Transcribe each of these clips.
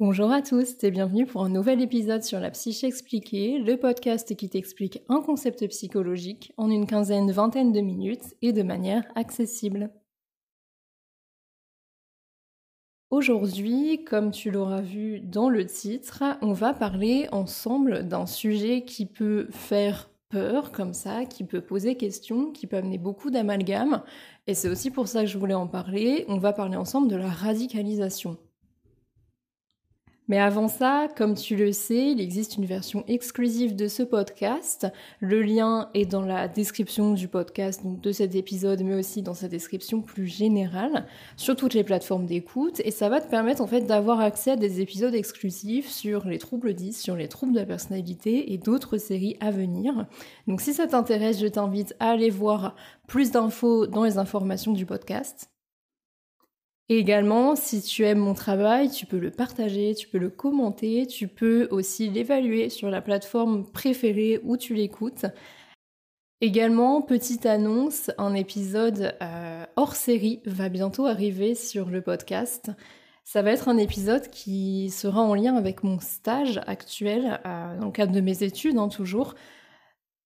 Bonjour à tous et bienvenue pour un nouvel épisode sur la psyché expliquée, le podcast qui t'explique un concept psychologique en une quinzaine, vingtaine de minutes et de manière accessible. Aujourd'hui, comme tu l'auras vu dans le titre, on va parler ensemble d'un sujet qui peut faire peur comme ça, qui peut poser question, qui peut amener beaucoup d'amalgames. Et c'est aussi pour ça que je voulais en parler. On va parler ensemble de la radicalisation. Mais avant ça, comme tu le sais, il existe une version exclusive de ce podcast. Le lien est dans la description du podcast, donc de cet épisode, mais aussi dans sa description plus générale, sur toutes les plateformes d'écoute. Et ça va te permettre en fait d'avoir accès à des épisodes exclusifs sur les troubles 10, sur les troubles de la personnalité et d'autres séries à venir. Donc si ça t'intéresse, je t'invite à aller voir plus d'infos dans les informations du podcast. Et également, si tu aimes mon travail, tu peux le partager, tu peux le commenter, tu peux aussi l'évaluer sur la plateforme préférée où tu l'écoutes. Également, petite annonce, un épisode euh, hors série va bientôt arriver sur le podcast. Ça va être un épisode qui sera en lien avec mon stage actuel, euh, dans le cadre de mes études hein, toujours,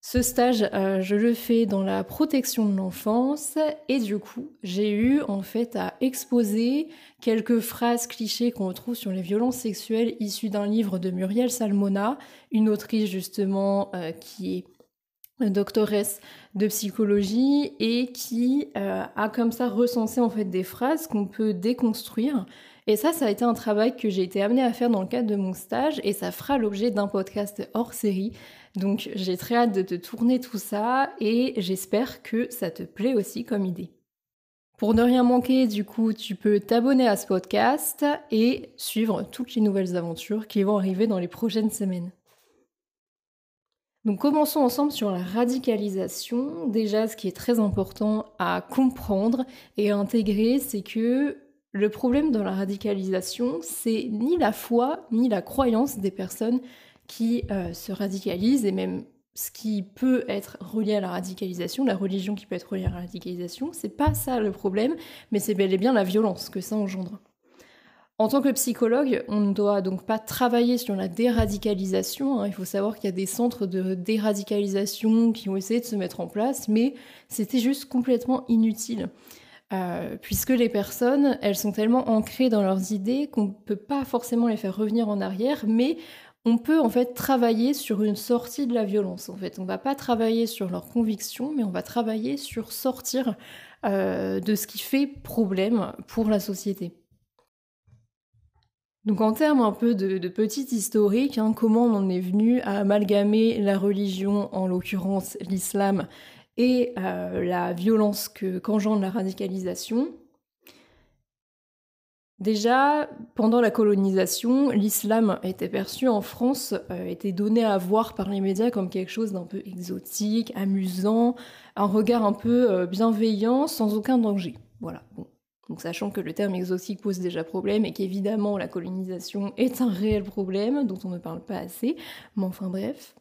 ce stage, euh, je le fais dans la protection de l'enfance et du coup, j'ai eu en fait à exposer quelques phrases clichés qu'on retrouve sur les violences sexuelles issues d'un livre de Muriel Salmona, une autrice justement euh, qui est doctoresse de psychologie et qui euh, a comme ça recensé en fait des phrases qu'on peut déconstruire. Et ça, ça a été un travail que j'ai été amenée à faire dans le cadre de mon stage et ça fera l'objet d'un podcast hors série donc j'ai très hâte de te tourner tout ça et j'espère que ça te plaît aussi comme idée. Pour ne rien manquer, du coup, tu peux t'abonner à ce podcast et suivre toutes les nouvelles aventures qui vont arriver dans les prochaines semaines. Donc commençons ensemble sur la radicalisation. Déjà, ce qui est très important à comprendre et à intégrer, c'est que le problème dans la radicalisation, c'est ni la foi ni la croyance des personnes qui euh, se radicalise et même ce qui peut être relié à la radicalisation, la religion qui peut être reliée à la radicalisation, c'est pas ça le problème, mais c'est bel et bien la violence que ça engendre. En tant que psychologue, on ne doit donc pas travailler sur la déradicalisation. Hein. Il faut savoir qu'il y a des centres de déradicalisation qui ont essayé de se mettre en place, mais c'était juste complètement inutile. Euh, puisque les personnes, elles sont tellement ancrées dans leurs idées qu'on ne peut pas forcément les faire revenir en arrière, mais on peut en fait travailler sur une sortie de la violence. En fait, on va pas travailler sur leurs convictions, mais on va travailler sur sortir euh, de ce qui fait problème pour la société. Donc en termes un peu de, de petit historique, hein, comment on en est venu à amalgamer la religion, en l'occurrence l'islam, et euh, la violence qu'engendre la radicalisation Déjà, pendant la colonisation, l'islam était perçu en France, euh, était donné à voir par les médias comme quelque chose d'un peu exotique, amusant, un regard un peu euh, bienveillant, sans aucun danger. Voilà. Donc, sachant que le terme exotique pose déjà problème et qu'évidemment la colonisation est un réel problème dont on ne parle pas assez, mais enfin bref.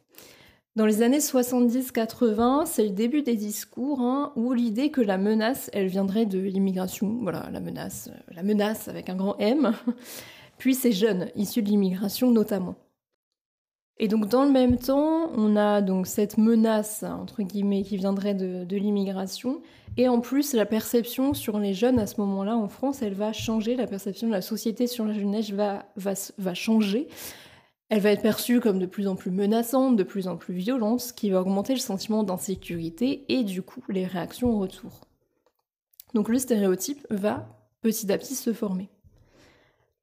Dans les années 70-80, c'est le début des discours hein, où l'idée que la menace, elle viendrait de l'immigration, voilà, la menace, euh, la menace avec un grand M, puis ces jeunes issus de l'immigration notamment. Et donc dans le même temps, on a donc cette menace entre guillemets qui viendrait de, l'immigration, et en plus la perception sur les jeunes à ce moment-là en France, elle va changer, la perception de la société sur la jeunesse va, changer. Elle va être perçue comme de plus en plus menaçante, de plus en plus violente, ce qui va augmenter le sentiment d'insécurité et du coup les réactions au retour. Donc le stéréotype va petit à petit se former.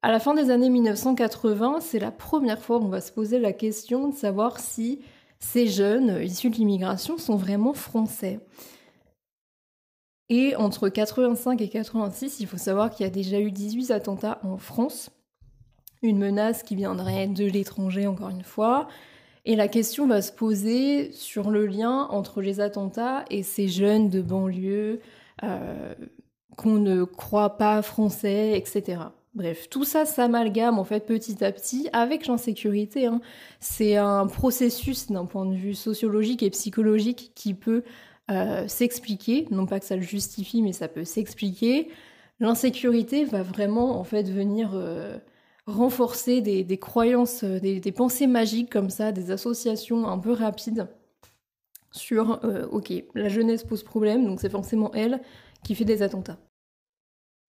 À la fin des années 1980, c'est la première fois qu'on va se poser la question de savoir si ces jeunes issus de l'immigration sont vraiment français. Et entre 85 et 86, il faut savoir qu'il y a déjà eu 18 attentats en France, une menace qui viendrait de l'étranger encore une fois. Et la question va se poser sur le lien entre les attentats et ces jeunes de banlieue euh, qu'on ne croit pas français, etc. Bref, tout ça s'amalgame en fait petit à petit avec l'insécurité. Hein. C'est un processus d'un point de vue sociologique et psychologique qui peut euh, s'expliquer, non pas que ça le justifie, mais ça peut s'expliquer. L'insécurité va vraiment en fait venir euh, renforcer des, croyances, des, pensées magiques comme ça, des associations un peu rapides sur ok, la jeunesse pose problème, donc c'est forcément elle qui fait des attentats.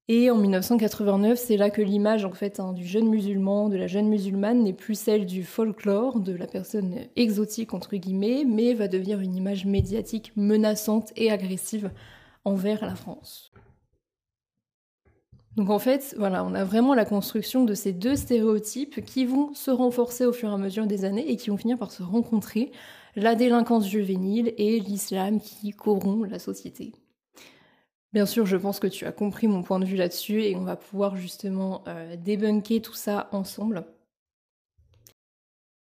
Et en 1989, c'est là que l'image en fait hein, du jeune musulman, de la jeune musulmane, n'est plus celle du folklore, de la personne exotique entre guillemets, mais va devenir une image médiatique menaçante et agressive envers la France. Donc en fait, voilà, on a vraiment la construction de ces deux stéréotypes qui vont se renforcer au fur et à mesure des années et qui vont finir par se rencontrer, la délinquance juvénile et l'islam qui corrompt la société. Bien sûr, je pense que tu as compris mon point de vue là-dessus et on va pouvoir justement euh, débunker tout ça ensemble.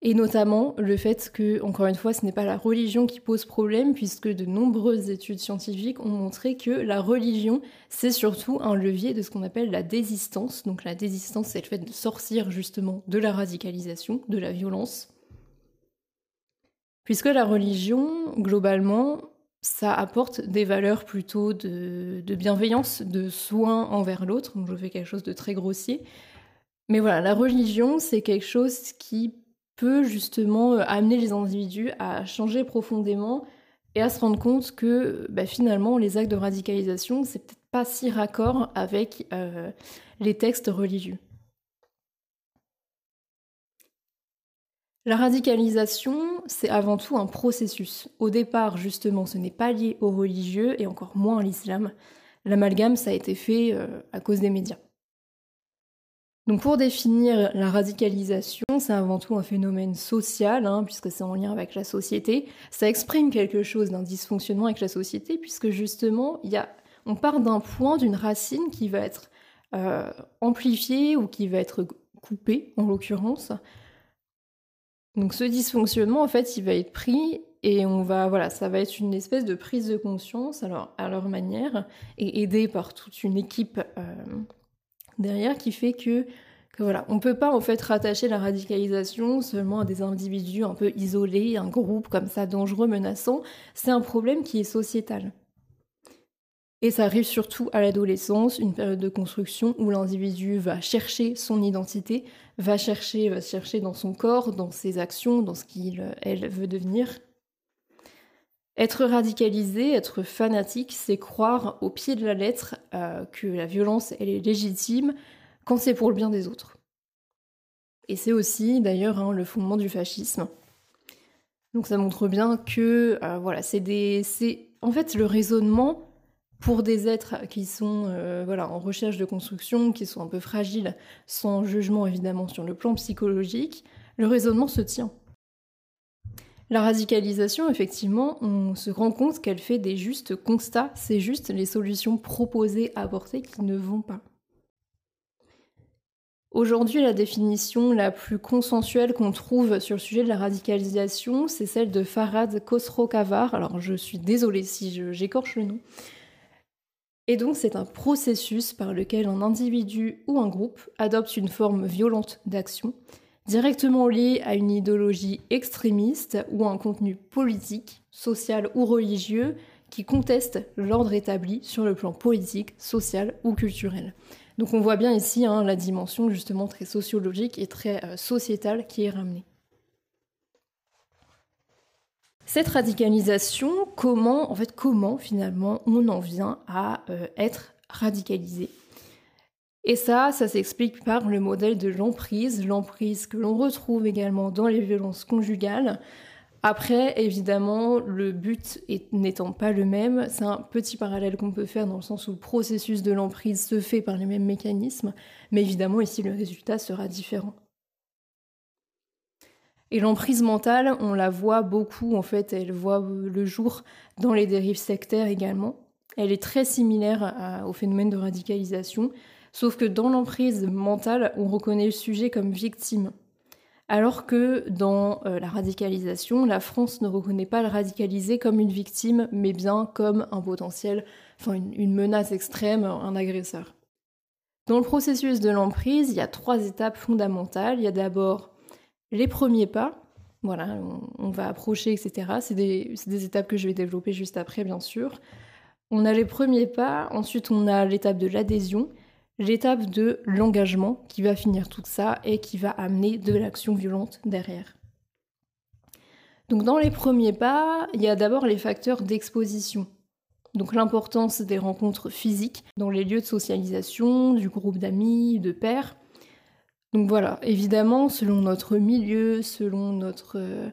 Et notamment le fait que, encore une fois, ce n'est pas la religion qui pose problème, puisque de nombreuses études scientifiques ont montré que la religion, c'est surtout un levier de ce qu'on appelle la désistance. Donc la désistance, c'est le fait de sortir justement de la radicalisation, de la violence. Puisque la religion, globalement, ça apporte des valeurs plutôt de, bienveillance, de soin envers l'autre. Je fais quelque chose de très grossier. Mais voilà, la religion, c'est quelque chose qui peut justement euh, amener les individus à changer profondément et à se rendre compte que bah, finalement les actes de radicalisation, c'est peut-être pas si raccord avec euh, les textes religieux. La radicalisation, c'est avant tout un processus. Au départ, justement, ce n'est pas lié au religieux et encore moins à l'islam. L'amalgame, ça a été fait euh, à cause des médias. Donc pour définir la radicalisation, c'est avant tout un phénomène social, hein, puisque c'est en lien avec la société. Ça exprime quelque chose d'un dysfonctionnement avec la société, puisque justement, y on part d'un point, d'une racine qui va être euh, amplifiée ou qui va être coupée, en l'occurrence, donc ce dysfonctionnement, en fait, il va être pris et on va, voilà, ça va être une espèce de prise de conscience, alors à leur manière, et aidé par toute une équipe euh, derrière qui fait que, que voilà, on peut pas en fait rattacher la radicalisation seulement à des individus un peu isolés, un groupe comme ça dangereux, menaçant. C'est un problème qui est sociétal. Et ça arrive surtout à l'adolescence, une période de construction où l'individu va chercher son identité, va chercher, va chercher dans son corps, dans ses actions, dans ce qu'il, elle veut devenir. Être radicalisé, être fanatique, c'est croire au pied de la lettre euh, que la violence, elle est légitime quand c'est pour le bien des autres. Et c'est aussi d'ailleurs hein, le fondement du fascisme. Donc ça montre bien que euh, voilà, c'est des, c'est en fait le raisonnement pour des êtres qui sont euh, voilà, en recherche de construction, qui sont un peu fragiles, sans jugement évidemment sur le plan psychologique, le raisonnement se tient. La radicalisation, effectivement, on se rend compte qu'elle fait des justes constats, c'est juste les solutions proposées, apportées qui ne vont pas. Aujourd'hui, la définition la plus consensuelle qu'on trouve sur le sujet de la radicalisation, c'est celle de Farad Khosrow-Kavar. Alors, je suis désolée si j'écorche le nom. Et donc c'est un processus par lequel un individu ou un groupe adopte une forme violente d'action, directement liée à une idéologie extrémiste ou à un contenu politique, social ou religieux qui conteste l'ordre établi sur le plan politique, social ou culturel. Donc on voit bien ici hein, la dimension justement très sociologique et très euh, sociétale qui est ramenée. Cette radicalisation, comment, en fait, comment finalement on en vient à euh, être radicalisé? Et ça, ça s'explique par le modèle de l'emprise, l'emprise que l'on retrouve également dans les violences conjugales. Après, évidemment, le but n'étant pas le même, c'est un petit parallèle qu'on peut faire dans le sens où le processus de l'emprise se fait par les mêmes mécanismes, mais évidemment ici le résultat sera différent. Et l'emprise mentale, on la voit beaucoup, en fait, elle voit le jour dans les dérives sectaires également. Elle est très similaire au phénomène de radicalisation, sauf que dans l'emprise mentale, on reconnaît le sujet comme victime. Alors que dans euh, la radicalisation, la France ne reconnaît pas le radicalisé comme une victime, mais bien comme un potentiel, enfin une menace extrême, un agresseur. Dans le processus de l'emprise, il y a trois étapes fondamentales. Il y a d'abord les premiers pas, voilà, on, va approcher, etc. C'est des, des, étapes que je vais développer juste après, bien sûr. On a les premiers pas, ensuite on a l'étape de l'adhésion. L'étape de l'engagement qui va finir tout ça et qui va amener de l'action violente derrière. Donc dans les premiers pas, il y a d'abord les facteurs d'exposition. Donc l'importance des rencontres physiques dans les lieux de socialisation, du groupe d'amis, de pairs. Donc voilà, évidemment, selon notre milieu, selon notre euh,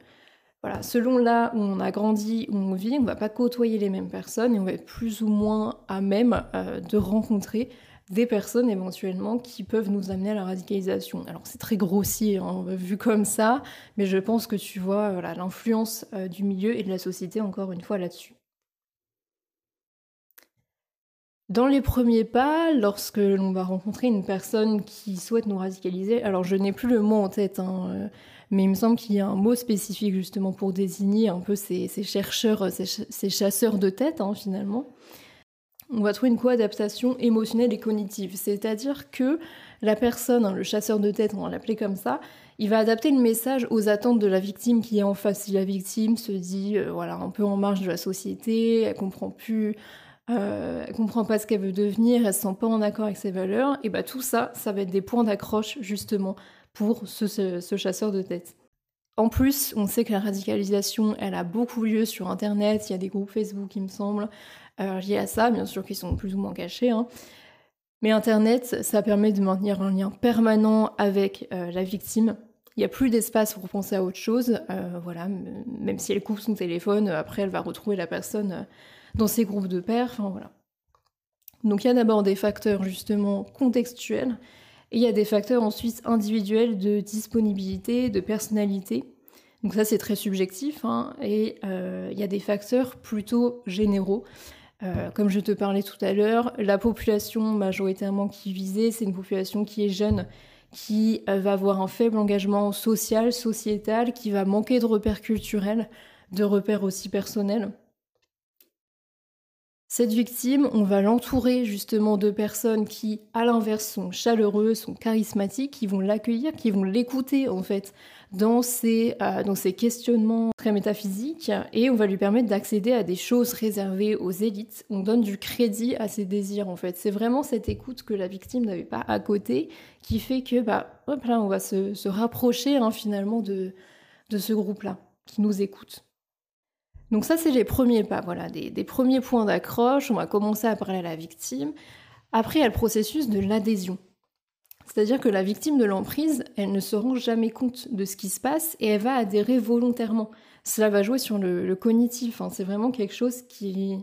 voilà, selon là où on a grandi, où on vit, on ne va pas côtoyer les mêmes personnes et on va être plus ou moins à même euh, de rencontrer des personnes éventuellement qui peuvent nous amener à la radicalisation. Alors c'est très grossier hein, vu comme ça, mais je pense que tu vois l'influence euh, du milieu et de la société encore une fois là-dessus. Dans les premiers pas, lorsque l'on va rencontrer une personne qui souhaite nous radicaliser, alors je n'ai plus le mot en tête, hein, euh, mais il me semble qu'il y a un mot spécifique justement pour désigner un peu ces, chercheurs, ces, chasseurs de tête hein, finalement on va trouver une co-adaptation émotionnelle et cognitive. C'est-à-dire que la personne, hein, le chasseur de tête, on va l'appeler comme ça, il va adapter le message aux attentes de la victime qui est en face. Si la victime se dit, euh, voilà, un peu en marge de la société, elle comprend plus, euh, elle comprend pas ce qu'elle veut devenir, elle se sent pas en accord avec ses valeurs, et bah tout ça, ça va être des points d'accroche justement pour ce chasseur de tête. En plus, on sait que la radicalisation, elle a beaucoup lieu sur Internet, il y a des groupes Facebook, il me semble, euh, liés à ça, bien sûr qu'ils sont plus ou moins cachés. Hein. Mais Internet, ça permet de maintenir un lien permanent avec euh, la victime. Il n'y a plus d'espace pour penser à autre chose. Euh, voilà, même si elle coupe son téléphone, après elle va retrouver la personne dans ses groupes de pairs. Enfin voilà. Donc il y a d'abord des facteurs justement contextuels et il y a des facteurs ensuite individuels de disponibilité, de personnalité. Donc ça c'est très subjectif. Hein, et euh, il y a des facteurs plutôt généraux. Euh, comme je te parlais tout à l'heure, la population majoritairement qui visait, c'est une population qui est jeune, qui euh, va avoir un faible engagement social, sociétal, qui va manquer de repères culturels, de repères aussi personnels. Cette victime, on va l'entourer justement de personnes qui, à l'inverse, sont chaleureuses, sont charismatiques, qui vont l'accueillir, qui vont l'écouter en fait euh, dans ses questionnements très métaphysiques et on va lui permettre d'accéder à des choses réservées aux élites. On donne du crédit à ses désirs en fait. C'est vraiment cette écoute que la victime n'avait pas à côté qui fait que bah hop là on va se, rapprocher hein, finalement de, de ce groupe-là qui nous écoute. Donc ça, c'est les premiers pas, voilà, des, premiers points d'accroche. On va commencer à parler à la victime. Après, il y a le processus de l'adhésion. C'est-à-dire que la victime de l'emprise, elle ne se rend jamais compte de ce qui se passe et elle va adhérer volontairement. Cela va jouer sur le, cognitif. Hein. C'est vraiment quelque chose qui,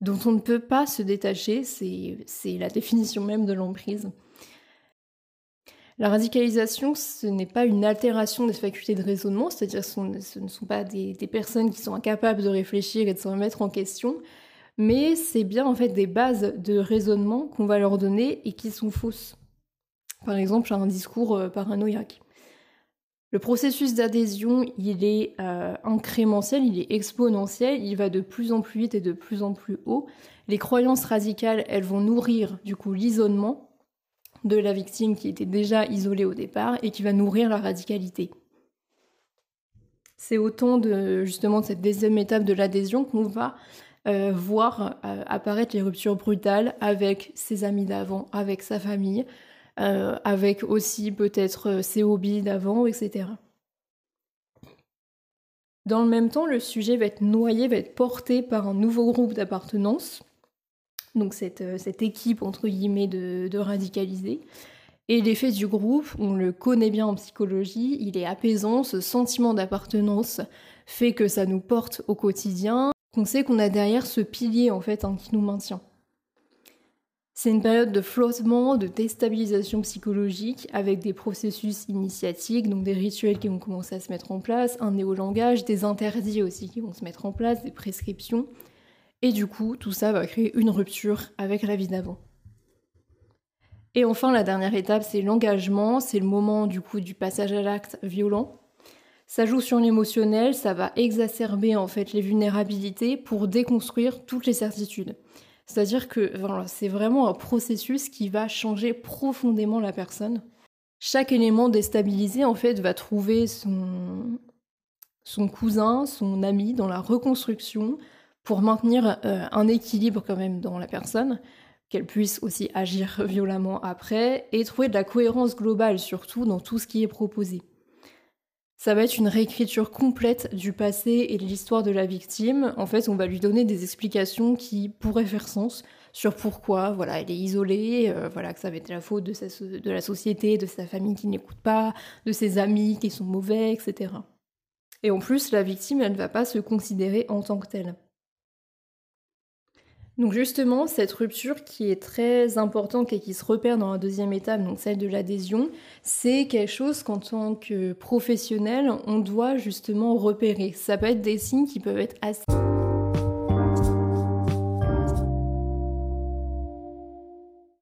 dont on ne peut pas se détacher. C'est la définition même de l'emprise. La radicalisation, ce n'est pas une altération des facultés de raisonnement, c'est-à-dire ce ne sont pas des, personnes qui sont incapables de réfléchir et de se remettre en question, mais c'est bien en fait des bases de raisonnement qu'on va leur donner et qui sont fausses. Par exemple, un discours euh, paranoïaque. Le processus d'adhésion, il est euh, incrémentiel, il est exponentiel, il va de plus en plus vite et de plus en plus haut. Les croyances radicales, elles vont nourrir du coup l'isolement, de la victime qui était déjà isolée au départ et qui va nourrir la radicalité. C'est autant de justement cette deuxième étape de l'adhésion qu'on va euh, voir euh, apparaître les ruptures brutales avec ses amis d'avant, avec sa famille, euh, avec aussi peut-être ses hobbies d'avant, etc. Dans le même temps, le sujet va être noyé, va être porté par un nouveau groupe d'appartenance donc euh, cette, équipe entre guillemets de, de radicalisés. Et l'effet du groupe, on le connaît bien en psychologie, il est apaisant, ce sentiment d'appartenance fait que ça nous porte au quotidien, qu'on sait qu'on a derrière ce pilier en fait hein, qui nous maintient. C'est une période de flottement, de déstabilisation psychologique avec des processus initiatiques, donc des rituels qui vont commencer à se mettre en place, un néo-langage, des interdits aussi qui vont se mettre en place, des prescriptions. Et du coup, tout ça va créer une rupture avec la vie d'avant. Et enfin, la dernière étape, c'est l'engagement, c'est le moment du coup du passage à l'acte violent. Ça joue sur l'émotionnel, ça va exacerber en fait les vulnérabilités pour déconstruire toutes les certitudes. C'est-à-dire que c'est vraiment un processus qui va changer profondément la personne. Chaque élément déstabilisé en fait va trouver son, son cousin, son ami dans la reconstruction, pour maintenir euh, un équilibre quand même dans la personne, qu'elle puisse aussi agir violemment après, et trouver de la cohérence globale surtout dans tout ce qui est proposé. Ça va être une réécriture complète du passé et de l'histoire de la victime. En fait, on va lui donner des explications qui pourraient faire sens sur pourquoi, voilà, elle est isolée, euh, voilà, que ça va être la faute de, de la société, de sa famille qui n'écoute pas, de ses amis qui sont mauvais, etc. Et en plus, la victime, elle ne va pas se considérer en tant que telle. Donc justement, cette rupture qui est très importante et qui se repère dans la deuxième étape, donc celle de l'adhésion, c'est quelque chose qu'en tant que professionnel, on doit justement repérer. Ça peut être des signes qui peuvent être assez